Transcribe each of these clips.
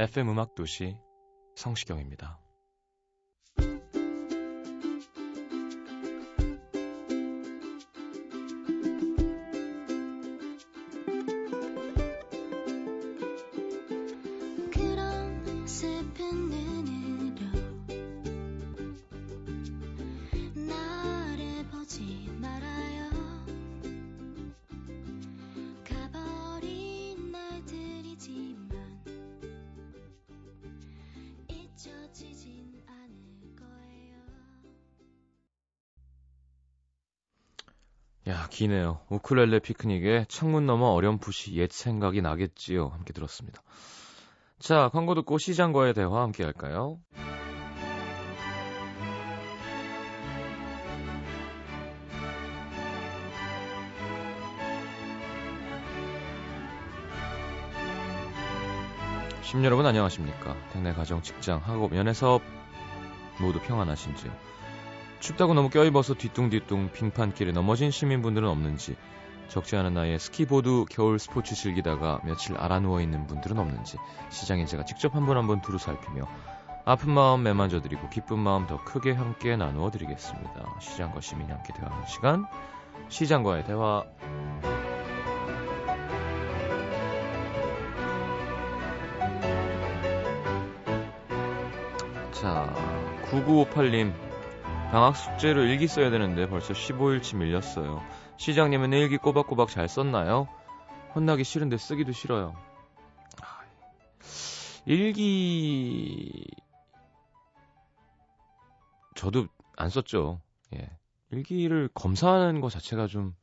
FM 음악 도시 성시경입니다. 그런 슬픈 눈 야, 기네요. 우쿨렐레 피크닉에 창문 너머 어렴풋이 옛 생각이 나겠지요. 함께 들었습니다. 자, 광고 듣고 시장과의 대화 함께 할까요? 심 여러분 안녕하십니까? 국내 가정, 직장, 학업, 연애, 사업 모두 평안하신지요? 춥다고 너무 껴입어서 뒤뚱뒤뚱 빙판길에 넘어진 시민분들은 없는지 적지 않은 나이에 스키보드 겨울 스포츠 즐기다가 며칠 알아 누워 있는 분들은 없는지 시장에 제가 직접 한 분 한 분 두루 살피며 아픈 마음 매만져 드리고 기쁜 마음 더 크게 함께 나누어 드리겠습니다. 시장과 시민이 함께 대화하는 시간 시장과의 대화 자 9958님 방학 숙제로 일기 써야 되는데 벌써 15일치 밀렸어요. 시장님은 일기 꼬박꼬박 잘 썼나요? 혼나기 싫은데 쓰기도 싫어요. 아, 일기 저도 안 썼죠. 예. 일기를 검사하는 것 자체가 좀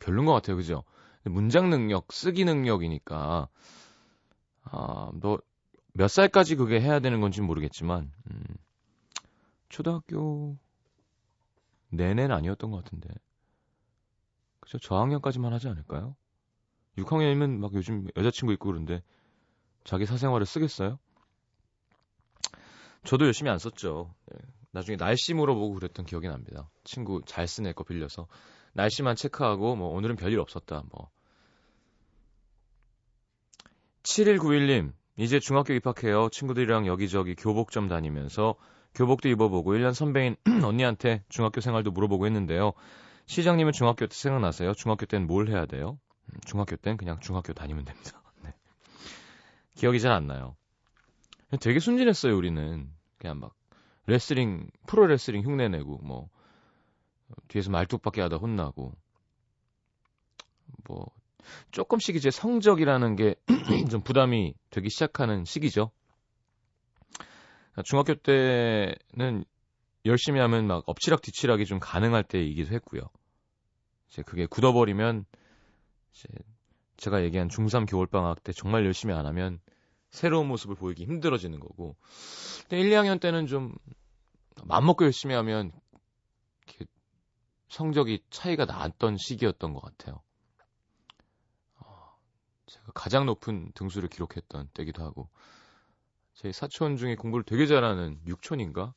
별론 것 같아요. 그죠? 문장 능력, 쓰기 능력이니까 아, 너 몇 살까지 그게 해야 되는 건지 모르겠지만 음, 초등학교 내내는 아니었던 것 같은데. 그죠? 저학년까지만 하지 않을까요? 6학년이면 막 요즘 여자친구 있고 그런데 자기 사생활을 쓰겠어요? 저도 열심히 안 썼죠. 네. 나중에 날씨 물어보고 그랬던 기억이 납니다. 친구 잘 쓰네 거 빌려서 날씨만 체크하고 뭐 오늘은 별일 없었다. 뭐 7191님 이제 중학교 입학해요. 친구들이랑 여기저기 교복점 다니면서 교복도 입어보고 1년 선배인 언니한테 중학교 생활도 물어보고 했는데요. 시장님은 중학교 때 생각나세요? 중학교 때는 뭘 해야 돼요? 음, 중학교 때는 그냥 중학교 다니면 됩니다. 네. 기억이 잘 안 나요. 되게 순진했어요, 우리는. 그냥 막 레슬링, 프로 레슬링 흉내 내고 뭐 뒤에서 말뚝밖에 하다 혼나고 뭐 조금씩 이제 성적이라는 게 좀 부담이 되기 시작하는 시기죠. 중학교 때는 열심히 하면 막 엎치락 뒤치락이 좀 가능할 때이기도 했고요. 이제 그게 굳어버리면 이제 제가 얘기한 중3 겨울방학 때 정말 열심히 안 하면 새로운 모습을 보이기 힘들어지는 거고. 근데 1, 2학년 때는 좀 맘먹고 열심히 하면 이렇게 성적이 차이가 났던 시기였던 것 같아요. 제가 가장 높은 등수를 기록했던 때기도 하고 제 사촌 중에 공부를 되게 잘하는 육촌인가?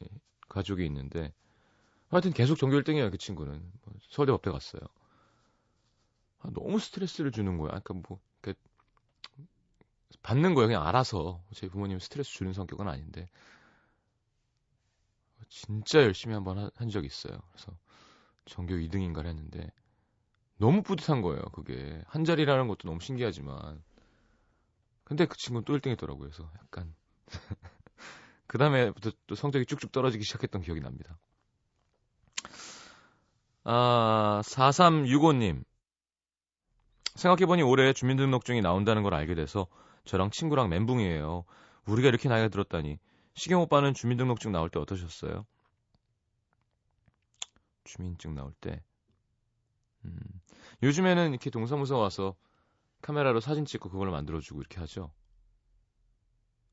예, 가족이 있는데. 하여튼 계속 전교 1등이에요 그 친구는. 뭐 서울대 법대 갔어요. 아, 너무 스트레스를 주는 거야. 그러니까 뭐 이렇게 받는 거예요. 그냥 알아서. 제 부모님 스트레스 주는 성격은 아닌데. 진짜 열심히 한번 한 적이 있어요. 그래서 전교 2등인가를 했는데 너무 뿌듯한 거예요, 그게. 한 자리라는 것도 너무 신기하지만. 근데 그 친구는 또 1등 했더라고요. 그래서 약간. 그 다음에부터 또 성적이 쭉쭉 떨어지기 시작했던 기억이 납니다. 아, 4365님. 생각해보니 올해 주민등록증이 나온다는 걸 알게 돼서 저랑 친구랑 멘붕이에요. 우리가 이렇게 나이가 들었다니. 시경 오빠는 주민등록증 나올 때 어떠셨어요? 주민증 나올 때. 음, 요즘에는 이렇게 동사무소 와서 카메라로 사진 찍고 그걸 만들어주고 이렇게 하죠.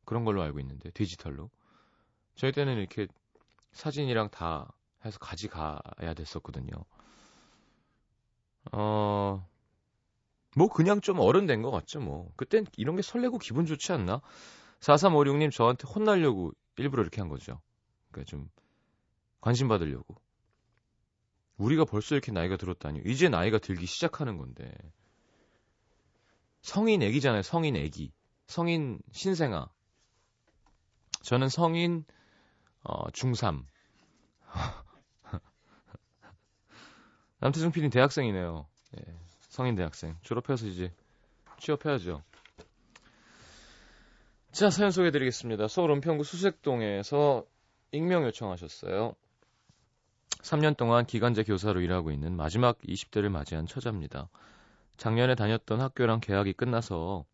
그런 걸로 알고 있는데, 디지털로. 저희 때는 이렇게 사진이랑 다 해서 가져가야 됐었거든요. 어, 뭐 그냥 좀 어른 된 것 같죠, 뭐. 그땐 이런 게 설레고 기분 좋지 않나? 4356님 저한테 혼나려고 일부러 이렇게 한 거죠. 그러니까 좀 관심 받으려고. 우리가 벌써 이렇게 나이가 들었다니. 이제 나이가 들기 시작하는 건데. 성인 애기잖아요, 성인 애기. 성인 신생아. 저는 성인 어, 중3. 남태중 PD는 대학생이네요. 예, 성인 대학생. 졸업해서 이제 취업해야죠. 자, 사연 소개해드리겠습니다. 서울 은평구 수색동에서 익명 요청하셨어요. 3년 동안 기간제 교사로 일하고 있는 마지막 20대를 맞이한 처자입니다. 작년에 다녔던 학교랑 계약이 끝나서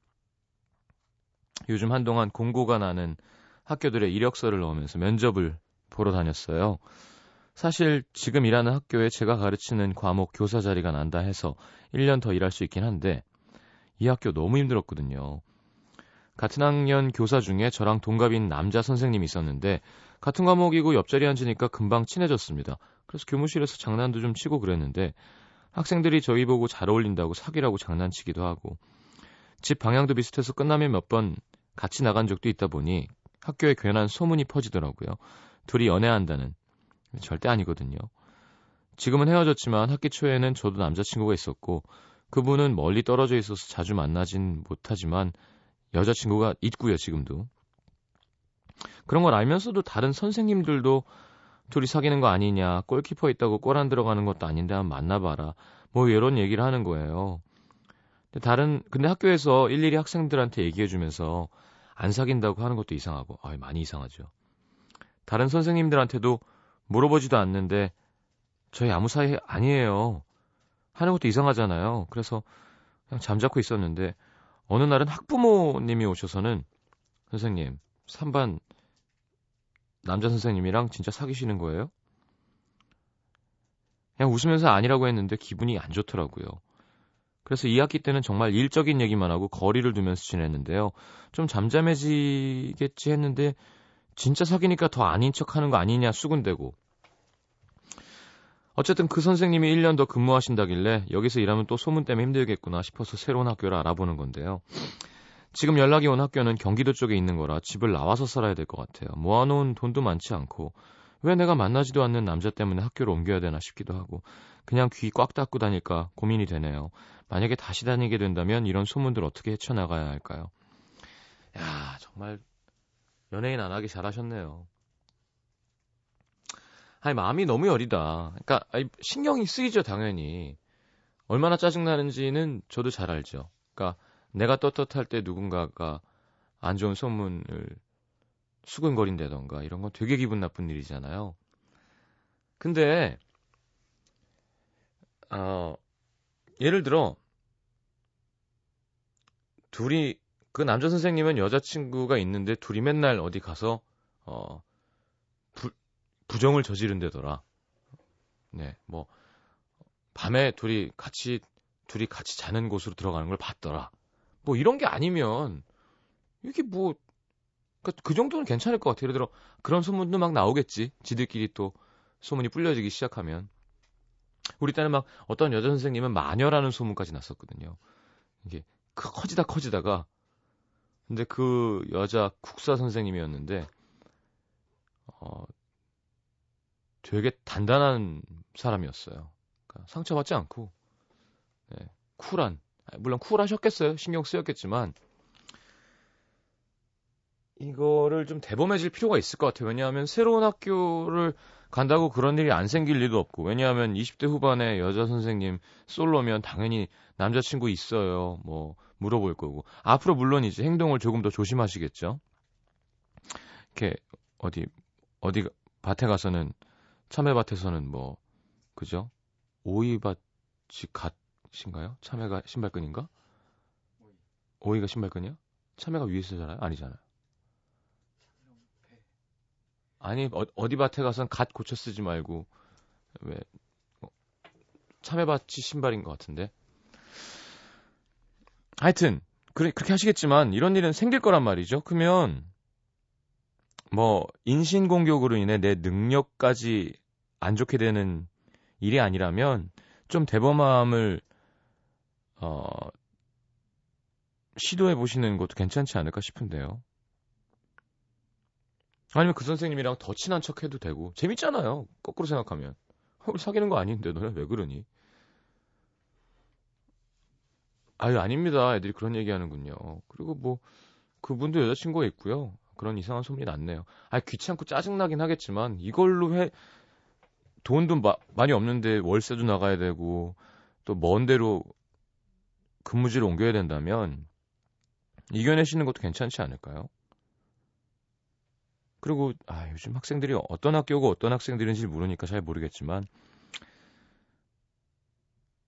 요즘 한동안 공고가 나는 학교들의 이력서를 넣으면서 면접을 보러 다녔어요. 사실 지금 일하는 학교에 제가 가르치는 과목 교사 자리가 난다 해서 1년 더 일할 수 있긴 한데 이 학교 너무 힘들었거든요. 같은 학년 교사 중에 저랑 동갑인 남자 선생님이 있었는데 같은 과목이고 옆자리 앉으니까 금방 친해졌습니다. 그래서 교무실에서 장난도 좀 치고 그랬는데 학생들이 저희 보고 잘 어울린다고 사귀라고 장난치기도 하고 집 방향도 비슷해서 끝나면 몇 번 같이 나간 적도 있다 보니 학교에 괜한 소문이 퍼지더라고요. 둘이 연애한다는. 절대 아니거든요. 지금은 헤어졌지만 학기 초에는 저도 남자친구가 있었고 그분은 멀리 떨어져 있어서 자주 만나진 못하지만 여자친구가 있고요, 지금도. 그런 걸 알면서도 다른 선생님들도 둘이 사귀는 거 아니냐, 골키퍼 있다고 골 안 들어가는 것도 아닌데 한번 만나봐라. 뭐 이런 얘기를 하는 거예요. 근데 다른, 근데 학교에서 일일이 학생들한테 얘기해주면서 안 사귄다고 하는 것도 이상하고, 아 많이 이상하죠. 다른 선생님들한테도 물어보지도 않는데 저희 아무 사이 아니에요. 하는 것도 이상하잖아요. 그래서 그냥 잠자코 있었는데 어느 날은 학부모님이 오셔서는 선생님 3반 남자 선생님이랑 진짜 사귀시는 거예요? 그냥 웃으면서 아니라고 했는데 기분이 안 좋더라고요. 그래서 2학기 때는 정말 일적인 얘기만 하고 거리를 두면서 지냈는데요. 좀 잠잠해지겠지 했는데 진짜 사귀니까 더 아닌 척 하는 거 아니냐 수군대고. 어쨌든 그 선생님이 1년 더 근무하신다길래 여기서 일하면 또 소문 때문에 힘들겠구나 싶어서 새로운 학교를 알아보는 건데요. 지금 연락이 온 학교는 경기도 쪽에 있는 거라 집을 나와서 살아야 될 것 같아요. 모아놓은 돈도 많지 않고 왜 내가 만나지도 않는 남자 때문에 학교를 옮겨야 되나 싶기도 하고 그냥 귀 꽉 닫고 다닐까 고민이 되네요. 만약에 다시 다니게 된다면 이런 소문들 어떻게 헤쳐나가야 할까요? 야 정말 연예인 안 하기 잘하셨네요. 아니 마음이 너무 여리다. 그러니까 아니, 신경이 쓰이죠 당연히. 얼마나 짜증 나는지는 저도 잘 알죠. 그러니까 내가 떳떳할 때 누군가가 안 좋은 소문을 수근거린다던가 이런 건 되게 기분 나쁜 일이잖아요. 근데 어 예를 들어 둘이 그 남자 선생님은 여자친구가 있는데 둘이 맨날 어디 가서 어 부, 부정을 저지른다더라. 네, 뭐 밤에 둘이 같이 둘이 같이 자는 곳으로 들어가는 걸 봤더라. 뭐 이런 게 아니면 이게 뭐 그러니까 그 정도는 괜찮을 것 같아요. 예를 들어 그런 소문도 막 나오겠지. 지들끼리 또 소문이 불려지기 시작하면 우리 때는 막 어떤 여자 선생님은 마녀라는 소문까지 났었거든요. 이게 커지다 커지다가 근데 그 여자 국사 선생님이었는데 어 되게 단단한 사람이었어요. 그러니까 상처받지 않고 네, 쿨한 물론 쿨하셨겠어요. 신경 쓰였겠지만 이거를 좀 대범해질 필요가 있을 것 같아요. 왜냐하면 새로운 학교를 간다고 그런 일이 안 생길 리도 없고 왜냐하면 20대 후반에 여자 선생님 솔로면 당연히 남자친구 있어요. 뭐 물어볼 거고 앞으로 물론 이제 행동을 조금 더 조심하시겠죠. 이렇게 어디 어디 밭에 가서는 참외밭에서는 뭐 그죠? 오이밭이 갓 인가요? 참외가 신발끈인가? 오이가 신발끈이야? 참외가 위에서 자라요? 아니잖아요. 아니 어, 어디 밭에 가선 갓 고쳐 쓰지 말고 왜 어, 참외밭이 신발인 것 같은데. 하여튼 그래, 그렇게 하시겠지만 이런 일은 생길 거란 말이죠. 그러면 뭐 인신공격으로 인해 내 능력까지 안 좋게 되는 일이 아니라면 좀 대범함을 어 시도해 보시는 것도 괜찮지 않을까 싶은데요. 아니면 그 선생님이랑 더 친한 척 해도 되고 재밌잖아요. 거꾸로 생각하면 우리 사귀는 거 아닌데 너네 왜 그러니? 아유 아닙니다. 애들이 그런 얘기하는군요. 그리고 뭐 그분도 여자친구가 있고요. 그런 이상한 소문이 났네요. 아 귀찮고 짜증나긴 하겠지만 이걸로 해 돈도 마, 많이 없는데 월세도 나가야 되고 또 먼 데로 근무지를 옮겨야 된다면 이겨내시는 것도 괜찮지 않을까요? 그리고 아 요즘 학생들이 어떤 학교고 어떤 학생들인지 모르니까 잘 모르겠지만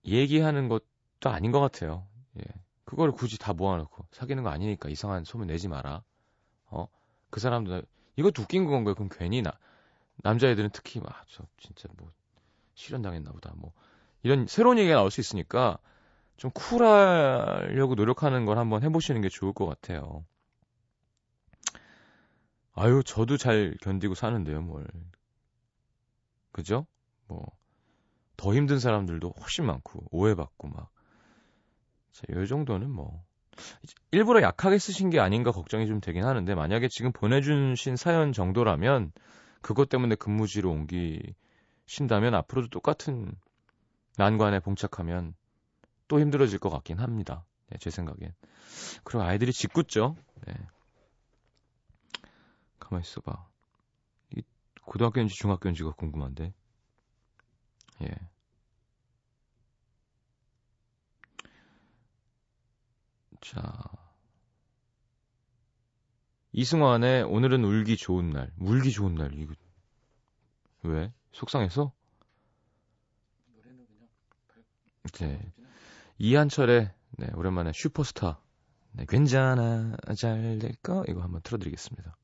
얘기하는 것도 아닌 것 같아요. 예. 그거를 굳이 다 모아놓고 사귀는 거 아니니까 이상한 소문 내지 마라. 어? 그 사람도 이것도 웃긴 건 거예요. 그럼 괜히 나 남자애들은 특히 막 저 진짜 뭐 실현 당했나 보다. 뭐 이런 새로운 얘기가 나올 수 있으니까 좀 쿨하려고 노력하는 걸 한번 해보시는 게 좋을 것 같아요. 아유, 저도 잘 견디고 사는데요, 뭘. 그죠? 뭐, 더 힘든 사람들도 훨씬 많고, 오해받고 막. 자, 요 정도는 뭐. 일부러 약하게 쓰신 게 아닌가 걱정이 좀 되긴 하는데, 만약에 지금 보내주신 사연 정도라면, 그것 때문에 근무지로 옮기신다면 앞으로도 똑같은 난관에 봉착하면 또 힘들어질 것 같긴 합니다. 네, 제 생각엔. 그리고 아이들이 짓궂죠. 네. 가만 있어봐. 이 고등학교인지 중학교인지가 궁금한데. 예. 자. 이승환의 오늘은 울기 좋은 날. 울기 좋은 날. 이거 왜? 속상해서? 네. 이한철의 네, 오랜만에 슈퍼스타. 네, 괜찮아 잘 될까? 이거 한번 틀어드리겠습니다.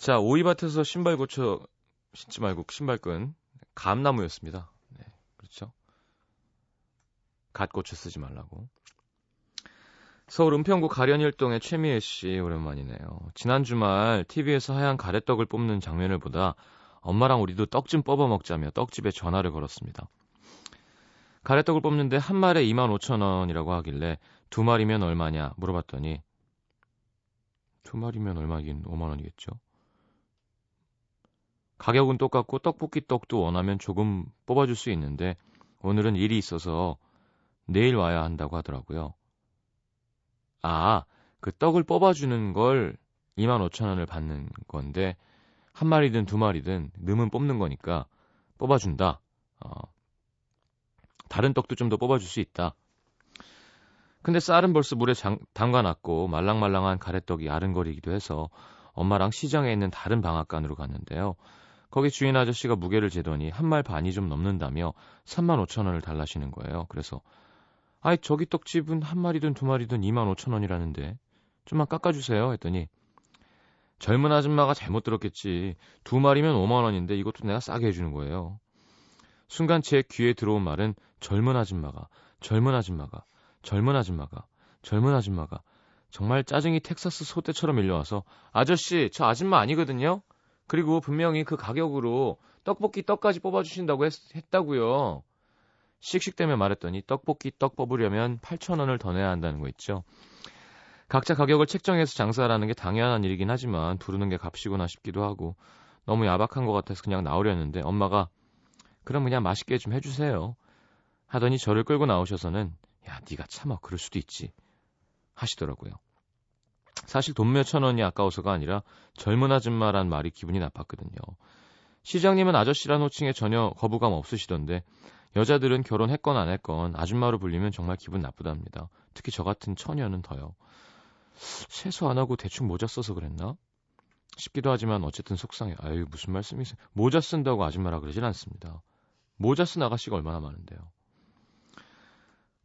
자, 오이밭에서 신발 고쳐 신지 말고 신발끈 감나무였습니다. 네, 그렇죠. 갓 고쳐 쓰지 말라고. 서울 은평구 가련일동의 최미애 씨 오랜만이네요. 지난 주말 TV에서 하얀 가래떡을 뽑는 장면을 보다 엄마랑 우리도 떡 좀 뽑아 먹자며 떡집에 전화를 걸었습니다. 가래떡을 뽑는데 한 마리에 25,000원이라고 하길래 두 마리면 얼마냐 물어봤더니 두 마리면 얼마긴 5만 원이겠죠. 가격은 똑같고 떡볶이 떡도 원하면 조금 뽑아줄 수 있는데 오늘은 일이 있어서 내일 와야 한다고 하더라고요. 아, 그 떡을 뽑아주는 걸 25,000원을 받는 건데 한 마리든 두 마리든 넣으면 뽑는 거니까 뽑아준다. 어, 다른 떡도 좀 더 뽑아줄 수 있다. 근데 쌀은 벌써 물에 장, 담가놨고 말랑말랑한 가래떡이 아른거리기도 해서 엄마랑 시장에 있는 다른 방앗간으로 갔는데요. 거기 주인 아저씨가 무게를 재더니 한 말 반이 좀 넘는다며 3만 5천 원을 달라시는 거예요. 그래서 아이 저기 떡집은 한 마리든 두 마리든 2만 5천 원이라는데 좀만 깎아주세요 했더니 젊은 아줌마가 잘못 들었겠지. 두 마리면 5만 원인데 이것도 내가 싸게 해주는 거예요. 순간 제 귀에 들어온 말은 젊은 아줌마가, 젊은 아줌마가, 젊은 아줌마가, 젊은 아줌마가 정말 짜증이 텍사스 소떼처럼 밀려와서 아저씨 저 아줌마 아니거든요. 그리고 분명히 그 가격으로 떡볶이 떡까지 뽑아주신다고 했, 했다고요. 씩씩대며 말했더니 떡볶이 떡 뽑으려면 8,000원을 더 내야 한다는 거 있죠. 각자 가격을 책정해서 장사하라는 게 당연한 일이긴 하지만 부르는 게 값이구나 싶기도 하고 너무 야박한 것 같아서 그냥 나오려는데 엄마가 그럼 그냥 맛있게 좀 해주세요. 하더니 저를 끌고 나오셔서는 야 네가 참아 그럴 수도 있지 하시더라고요. 사실 돈 몇천 원이 아까워서가 아니라 젊은 아줌마란 말이 기분이 나빴거든요. 시장님은 아저씨란 호칭에 전혀 거부감 없으시던데 여자들은 결혼했건 안 했건 아줌마로 불리면 정말 기분 나쁘답니다. 특히 저 같은 처녀는 더요. 세수 안 하고 대충 모자 써서 그랬나? 싶기도 하지만 어쨌든 속상해. 아유 무슨 말씀이세요? 모자 쓴다고 아줌마라 그러진 않습니다. 모자 쓴 아가씨가 얼마나 많은데요.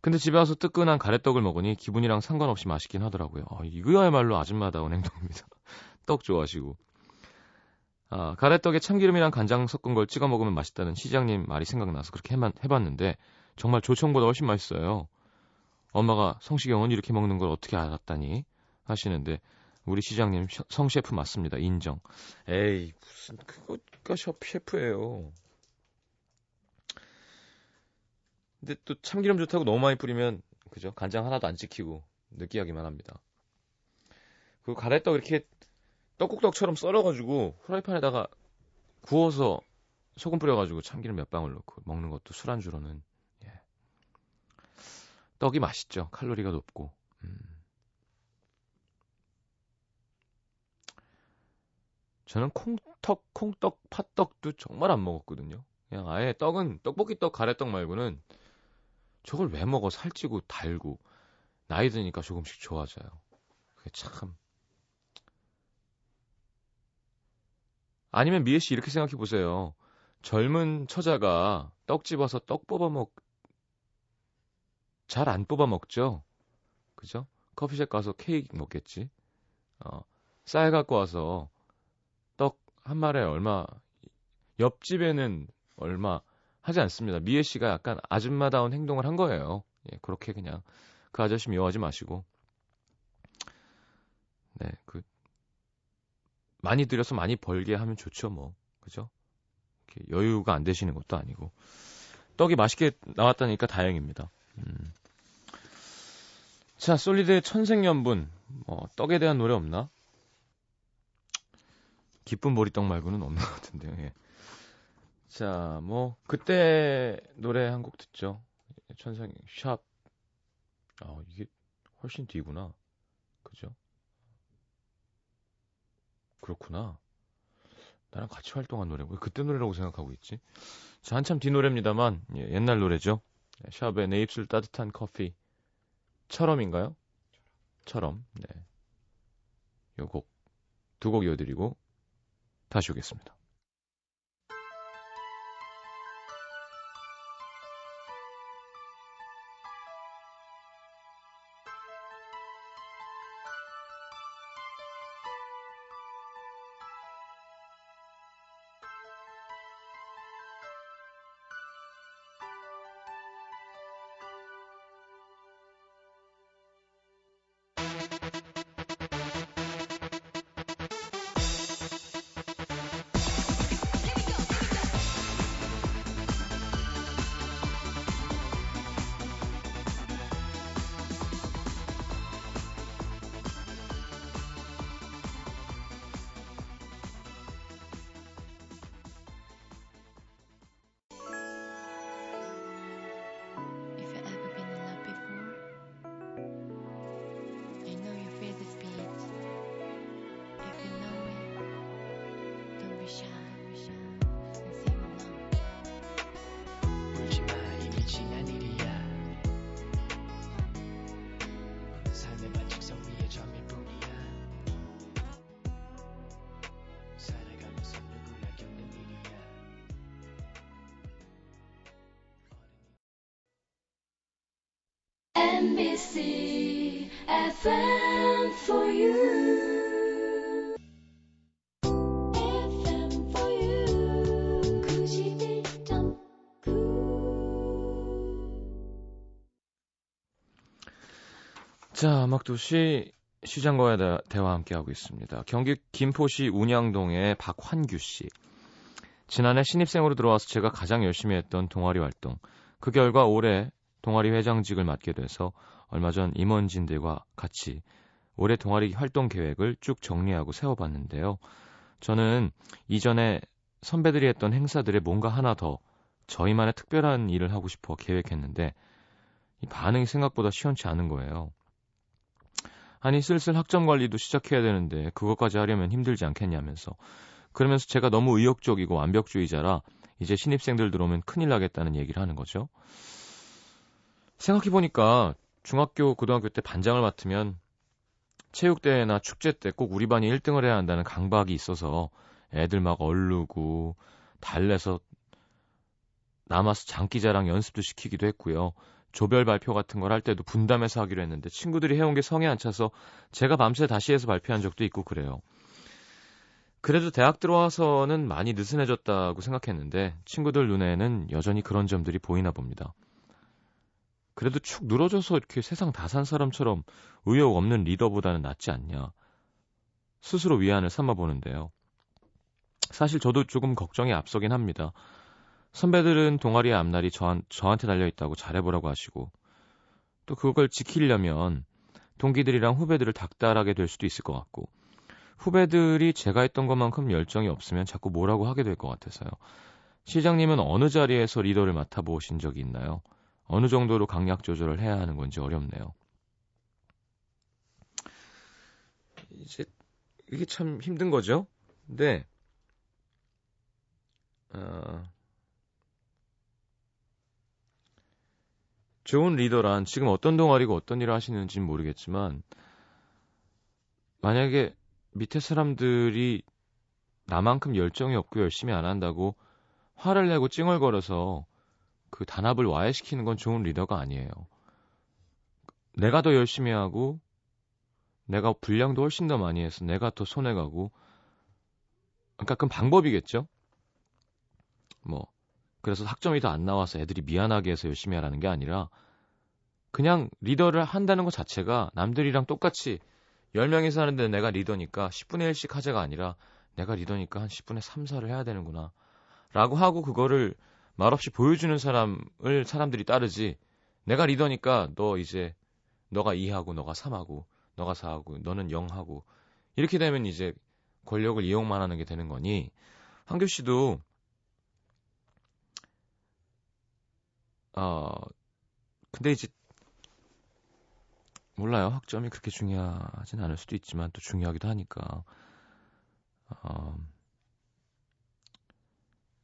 근데 집에 와서 뜨끈한 가래떡을 먹으니 기분이랑 상관없이 맛있긴 하더라고요. 아, 이거야말로 아줌마다운 행동입니다. 떡 좋아하시고. 아, 가래떡에 참기름이랑 간장 섞은 걸 찍어 먹으면 맛있다는 시장님 말이 생각나서 그렇게 해만, 해봤는데 정말 조청보다 훨씬 맛있어요. 엄마가 성시경은 이렇게 먹는 걸 어떻게 알았다니 하시는데 우리 시장님 성 셰프 맞습니다. 인정. 에이 무슨 그거가 셰프예요. 근데 또 참기름 좋다고 너무 많이 뿌리면 그죠? 간장 하나도 안 찍히고 느끼하기만 합니다. 그 가래떡 이렇게 떡국떡처럼 썰어가지고 프라이팬에다가 구워서 소금 뿌려가지고 참기름 몇 방울 넣고 먹는 것도 술안주로는 예. 떡이 맛있죠. 칼로리가 높고. 음. 저는 콩떡, 콩떡, 팥떡도 정말 안 먹었거든요. 그냥 아예 떡은 떡볶이 떡, 가래떡 말고는 저걸 왜 먹어 살찌고 달고 나이 드니까 조금씩 좋아져요. 그게 참. 아니면 미애 씨 이렇게 생각해 보세요. 젊은 처자가 떡 집어서 떡 뽑아 먹, 잘 안 뽑아 먹죠? 그죠? 커피숍 가서 케이크 먹겠지? 어, 쌀 갖고 와서 떡 한 마리에 얼마, 옆집에는 얼마, 하지 않습니다. 미애 씨가 약간 아줌마다운 행동을 한 거예요. 예, 그렇게 그냥 그 아저씨 미워하지 마시고. 네, 그 많이 들여서 많이 벌게 하면 좋죠, 뭐. 그죠? 여유가 안 되시는 것도 아니고. 떡이 맛있게 나왔다니까 다행입니다. 음. 자, 솔리드의 천생연분. 뭐, 떡에 대한 노래 없나? 기쁜 보리떡 말고는 없는 것 같은데요. 예. 자, 뭐 그때 노래 한 곡 듣죠. 천상 샵. 아, 이게 훨씬 뒤구나. 그죠? 그렇구나. 나랑 같이 활동한 노래. 왜 그때 노래라고 생각하고 있지? 자, 한참 뒤 노래입니다만 예, 옛날 노래죠. 샵의 내 입술 따뜻한 커피. 처럼인가요? 처럼. 네. 요 곡 두 곡 이어드리고 다시 오겠습니다. FM for you. 자, 음악도시 시장과의 대화 함께하고 있습니다. 경기 김포시 운양동의 박환규 씨. 지난해 신입생으로 들어와서 제가 가장 열심히 했던 동아리 활동. 그 결과 올해 동아리 회장직을 맡게 돼서 얼마 전 임원진들과 같이 올해 동아리 활동 계획을 쭉 정리하고 세워봤는데요. 저는 이전에 선배들이 했던 행사들에 뭔가 하나 더 저희만의 특별한 일을 하고 싶어 계획했는데 이 반응이 생각보다 시원치 않은 거예요. 아니 슬슬 학점 관리도 시작해야 되는데 그것까지 하려면 힘들지 않겠냐면서 그러면서 제가 너무 의욕적이고 완벽주의자라 이제 신입생들 들어오면 큰일 나겠다는 얘기를 하는 거죠. 생각해보니까 중학교, 고등학교 때 반장을 맡으면 체육대회나 축제 때 꼭 우리 반이 1등을 해야 한다는 강박이 있어서 애들 막 얼르고 달래서 남아서 장기자랑 연습도 시키기도 했고요. 조별 발표 같은 걸 할 때도 분담해서 하기로 했는데 친구들이 해온 게 성에 안 차서 제가 밤새 다시 해서 발표한 적도 있고 그래요. 그래도 대학 들어와서는 많이 느슨해졌다고 생각했는데 친구들 눈에는 여전히 그런 점들이 보이나 봅니다. 그래도 축 늘어져서 이렇게 세상 다 산 사람처럼 의욕 없는 리더보다는 낫지 않냐. 스스로 위안을 삼아 보는데요. 사실 저도 조금 걱정이 앞서긴 합니다. 선배들은 동아리의 앞날이 저한, 저한테 달려있다고 잘해보라고 하시고, 또 그걸 지키려면 동기들이랑 후배들을 닥달하게 될 수도 있을 것 같고, 후배들이 제가 했던 것만큼 열정이 없으면 자꾸 뭐라고 하게 될 것 같아서요. 시장님은 어느 자리에서 리더를 맡아보신 적이 있나요? 어느 정도로 강약 조절을 해야 하는 건지 어렵네요. 이제 이게 참 힘든 거죠. 근데 어, 좋은 리더란 지금 어떤 동아리고 어떤 일을 하시는지는 모르겠지만 만약에 밑에 사람들이 나만큼 열정이 없고 열심히 안 한다고 화를 내고 찡얼거려서 그 단합을 와해시키는 건 좋은 리더가 아니에요. 내가 더 열심히 하고 내가 분량도 훨씬 더 많이 해서 내가 더 손해가고 그러니까 그건 방법이겠죠. 뭐 그래서 학점이 더 안 나와서 애들이 미안하게 해서 열심히 하라는 게 아니라 그냥 리더를 한다는 것 자체가 남들이랑 똑같이 10명이서 하는데 내가 리더니까 10분의 1씩 하자가 아니라 내가 리더니까 한 10분의 3, 4를 해야 되는구나. 라고 하고 그거를 말없이 보여주는 사람을 사람들이 따르지. 내가 리더니까 너 이제 너가 2하고 너가 3하고 너가 4하고 너는 0하고 이렇게 되면 이제 권력을 이용만 하는 게 되는 거니? 한규 씨도 어 근데 이제 몰라요. 학점이 그렇게 중요하진 않을 수도 있지만 또 중요하기도 하니까. 어,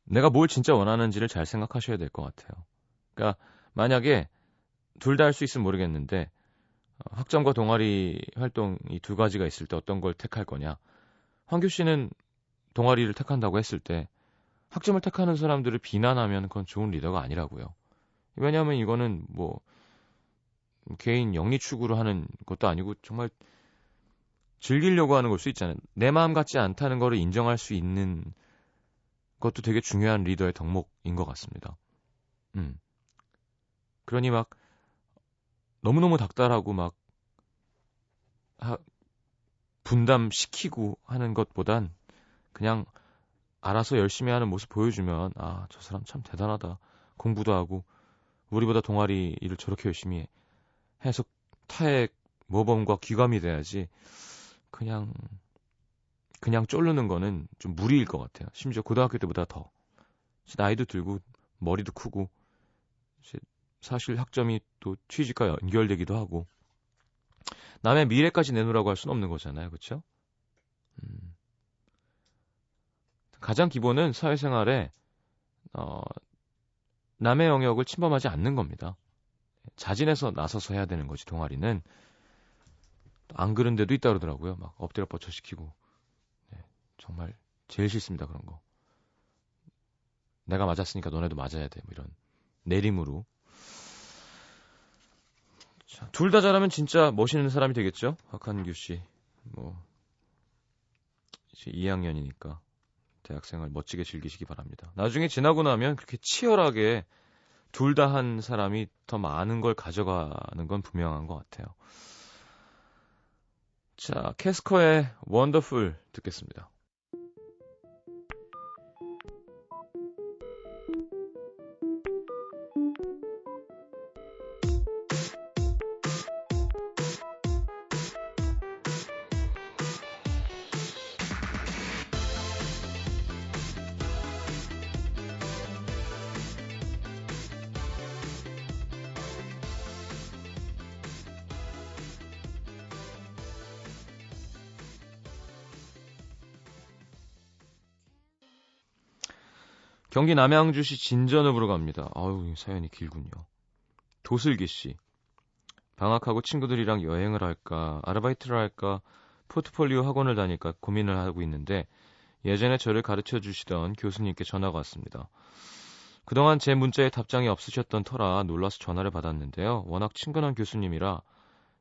내가 뭘 진짜 원하는지를 잘 생각하셔야 될 것 같아요. 그러니까 만약에 둘 다 할 수 있으면 모르겠는데 어, 학점과 동아리 활동 이 두 가지가 있을 때 어떤 걸 택할 거냐. 황규 씨는 동아리를 택한다고 했을 때 학점을 택하는 사람들을 비난하면 그건 좋은 리더가 아니라고요. 왜냐하면 이거는 뭐 개인 영리 추구로 하는 것도 아니고 정말 즐기려고 하는 걸 수 있잖아요. 내 마음 같지 않다는 거를 인정할 수 있는 것도 되게 중요한 리더의 덕목인 것 같습니다. 음. 그러니 막 너무너무 닥달하고 막 하, 분담시키고 하는 것보단 그냥 알아서 열심히 하는 모습 보여주면 아, 저 사람 참 대단하다. 공부도 하고 우리보다 동아리 일을 저렇게 열심히 해서 타의 모범과 귀감이 돼야지 그냥 그냥 쫄르는 거는 좀 무리일 것 같아요. 심지어 고등학교 때보다 더 나이도 들고 머리도 크고 사실 학점이 또 취직과 연결되기도 하고 남의 미래까지 내놓으라고 할 수는 없는 거잖아요. 그렇죠? 음. 가장 기본은 사회생활에 어, 남의 영역을 침범하지 않는 겁니다. 자진해서 나서서 해야 되는 거지 동아리는 안 그런 데도 있다 그러더라고요. 막 엎드려 뻗쳐 시키고 네, 정말 제일 싫습니다 그런 거. 내가 맞았으니까 너네도 맞아야 돼. 뭐 이런 내림으로. 둘 다 잘하면 진짜 멋있는 사람이 되겠죠? 박한규 씨. 뭐 이제 2학년이니까 대학생활 멋지게 즐기시기 바랍니다. 나중에 지나고 나면 그렇게 치열하게 둘 다 한 사람이 더 많은 걸 가져가는 건 분명한 것 같아요. 자, 캐스커의 원더풀 듣겠습니다. 경기 남양주시 진전읍으로 갑니다. 아유, 사연이 길군요. 도슬기 씨. 방학하고 친구들이랑 여행을 할까, 아르바이트를 할까, 포트폴리오 학원을 다닐까 고민을 하고 있는데 예전에 저를 가르쳐 주시던 교수님께 전화가 왔습니다. 그동안 제 문자에 답장이 없으셨던 터라 놀라서 전화를 받았는데요. 워낙 친근한 교수님이라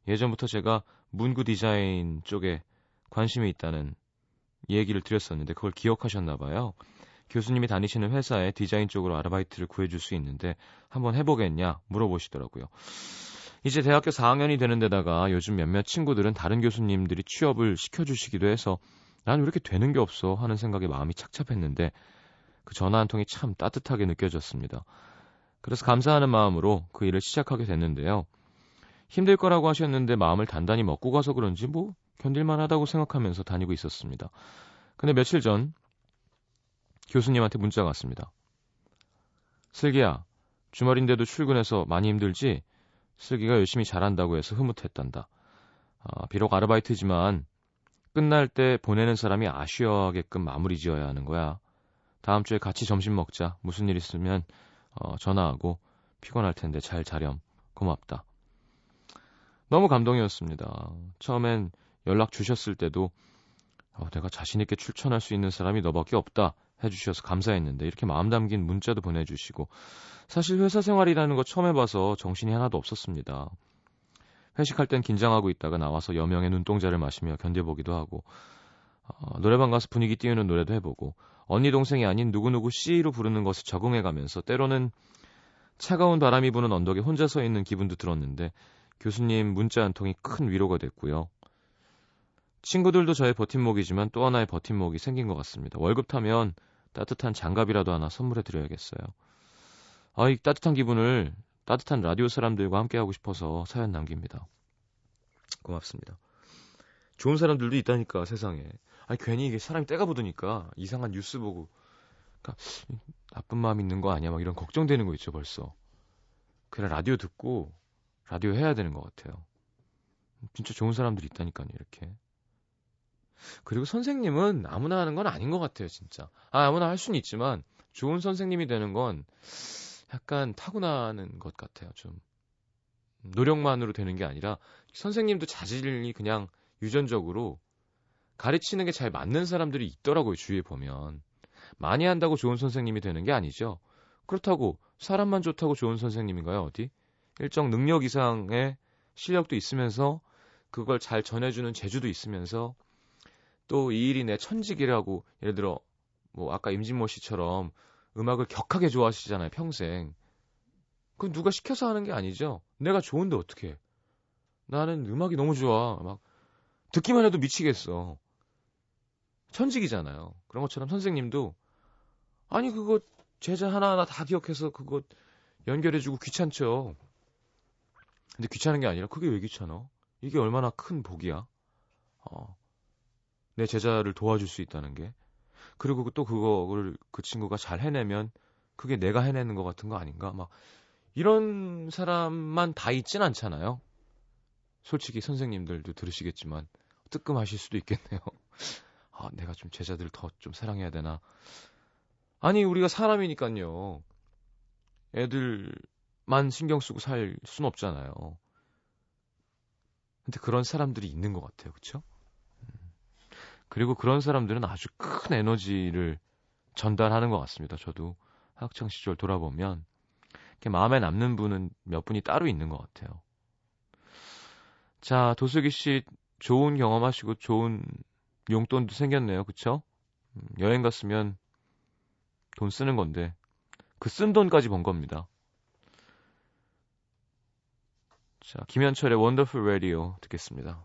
예전부터 제가 문구 디자인 쪽에 관심이 있다는 얘기를 드렸었는데 그걸 기억하셨나 봐요. 교수님이 다니시는 회사에 디자인 쪽으로 아르바이트를 구해줄 수 있는데 한번 해보겠냐 물어보시더라고요. 이제 대학교 4학년이 되는 데다가 요즘 몇몇 친구들은 다른 교수님들이 취업을 시켜주시기도 해서 난 왜 이렇게 되는 게 없어 하는 생각에 마음이 착잡했는데 그 전화 한 통이 참 따뜻하게 느껴졌습니다. 그래서 감사하는 마음으로 그 일을 시작하게 됐는데요. 힘들 거라고 하셨는데 마음을 단단히 먹고 가서 그런지 뭐 견딜만 하다고 생각하면서 다니고 있었습니다. 근데 며칠 전 교수님한테 문자가 왔습니다. 슬기야, 주말인데도 출근해서 많이 힘들지? 슬기가 열심히 잘한다고 해서 흐뭇했단다. 아, 비록 아르바이트지만 끝날 때 보내는 사람이 아쉬워하게끔 마무리 지어야 하는 거야. 다음 주에 같이 점심 먹자. 무슨 일 있으면 어, 전화하고 피곤할 텐데 잘 자렴. 고맙다. 너무 감동이었습니다. 처음엔 연락 주셨을 때도 어, 내가 자신있게 출천할 수 있는 사람이 너밖에 없다 해주셔서 감사했는데 이렇게 마음 담긴 문자도 보내주시고 사실 회사 생활이라는 거 처음 해봐서 정신이 하나도 없었습니다. 회식할 땐 긴장하고 있다가 나와서 여명의 눈동자를 마시며 견뎌보기도 하고 어, 노래방 가서 분위기 띄우는 노래도 해보고 언니 동생이 아닌 누구누구 씨로 부르는 것에 적응해가면서 때로는 차가운 바람이 부는 언덕에 혼자 서 있는 기분도 들었는데 교수님 문자 한 통이 큰 위로가 됐고요. 친구들도 저의 버팀목이지만 또 하나의 버팀목이 생긴 것 같습니다. 월급 타면 따뜻한 장갑이라도 하나 선물해 드려야겠어요. 아, 이 따뜻한 기분을 따뜻한 라디오 사람들과 함께 하고 싶어서 사연 남깁니다. 고맙습니다. 좋은 사람들도 있다니까 세상에. 아니 괜히 이게 사람이 때가 묻으니까 이상한 뉴스 보고 그러니까 나쁜 마음 있는 거 아니야 막 이런 걱정되는 거 있죠 벌써. 그래 라디오 듣고 라디오 해야 되는 것 같아요. 진짜 좋은 사람들이 있다니까요 이렇게. 그리고 선생님은 아무나 하는 건 아닌 것 같아요, 진짜. 아, 아무나 할 수는 있지만 좋은 선생님이 되는 건 약간 타고나는 것 같아요, 좀. 노력만으로 되는 게 아니라 선생님도 자질이 그냥 유전적으로 가르치는 게 잘 맞는 사람들이 있더라고요, 주위에 보면. 많이 한다고 좋은 선생님이 되는 게 아니죠. 그렇다고 사람만 좋다고 좋은 선생님인가요, 어디? 일정 능력 이상의 실력도 있으면서 그걸 잘 전해주는 재주도 있으면서 또 이 일이 내 천직이라고 예를 들어 뭐 아까 임진모 씨처럼 음악을 격하게 좋아하시잖아요 평생. 그건 누가 시켜서 하는 게 아니죠? 내가 좋은데 어떻게 나는 음악이 너무 좋아. 막 듣기만 해도 미치겠어. 천직이잖아요. 그런 것처럼 선생님도 아니 그거 제자 하나하나 다 기억해서 그거 연결해주고 귀찮죠. 근데 귀찮은 게 아니라 그게 왜 귀찮아? 이게 얼마나 큰 복이야? 어. 내 제자를 도와줄 수 있다는 게. 그리고 또 그거를 그 친구가 잘 해내면 그게 내가 해내는 것 같은 거 아닌가? 막 이런 사람만 다 있진 않잖아요. 솔직히 선생님들도 들으시겠지만 뜨끔하실 수도 있겠네요. 아, 내가 좀 제자들을 더 좀 사랑해야 되나? 아니, 우리가 사람이니까요. 애들만 신경 쓰고 살 순 없잖아요. 근데 그런 사람들이 있는 것 같아요. 그쵸? 그리고 그런 사람들은 아주 큰 에너지를 전달하는 것 같습니다. 저도 학창 시절 돌아보면 마음에 남는 분은 몇 분이 따로 있는 것 같아요. 자, 도수기 씨 좋은 경험하시고 좋은 용돈도 생겼네요. 그쵸? 음, 여행 갔으면 돈 쓰는 건데 그 쓴 돈까지 번 겁니다. 자, 김현철의 원더풀 라디오 듣겠습니다.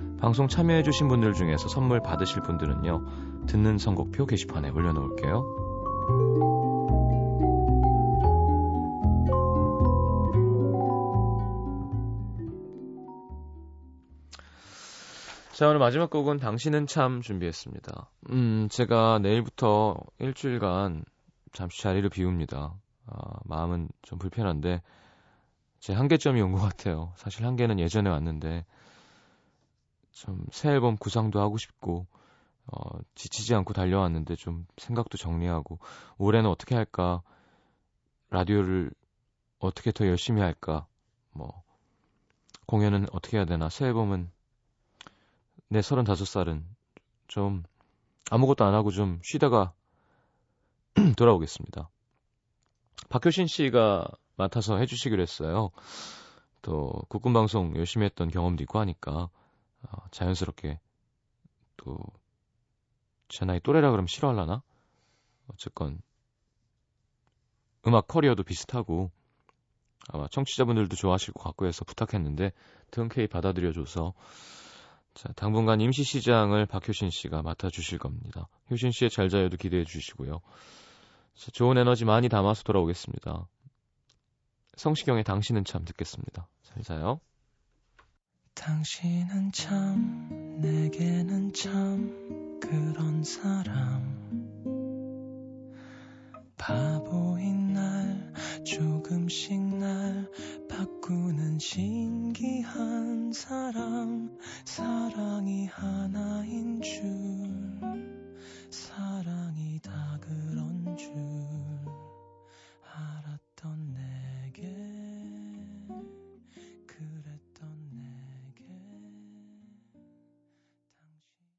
방송 참여해주신 분들 중에서 선물 받으실 분들은요, 듣는 선곡표 게시판에 올려놓을게요. 자, 오늘 마지막 곡은 당신은 참 준비했습니다. 음, 제가 내일부터 일주일간 잠시 자리를 비웁니다. 아, 마음은 좀 불편한데, 제 한계점이 온 것 같아요. 사실 한계는 예전에 왔는데, 좀새 앨범 구상도 하고 싶고 어, 지치지 않고 달려왔는데 좀 생각도 정리하고 올해는 어떻게 할까 라디오를 어떻게 더 열심히 할까 뭐 공연은 어떻게 해야 되나 새 앨범은 내 35살은 좀 아무것도 안 하고 좀 쉬다가 돌아오겠습니다. 박효신 씨가 맡아서 해주시기로 했어요. 또 국군방송 열심히 했던 경험도 있고 하니까 어, 자연스럽게 또 제 나이 또래라 그러면 싫어할라나? 어쨌건 음악 커리어도 비슷하고 아마 청취자분들도 좋아하실 것 같고 해서 부탁했는데 흔쾌히 받아들여줘서 자 당분간 임시시장을 박효신 씨가 맡아주실 겁니다. 효신 씨의 잘 자요도 기대해 주시고요. 자, 좋은 에너지 많이 담아서 돌아오겠습니다. 성시경의 당신은 참 듣겠습니다. 잘 자요. 당신은 참 내게는 참 그런 사람. 바보인 날 조금씩 날 바꾸는 신기한 사람. 사랑이 하나인 줄 사랑이 다 그런 줄.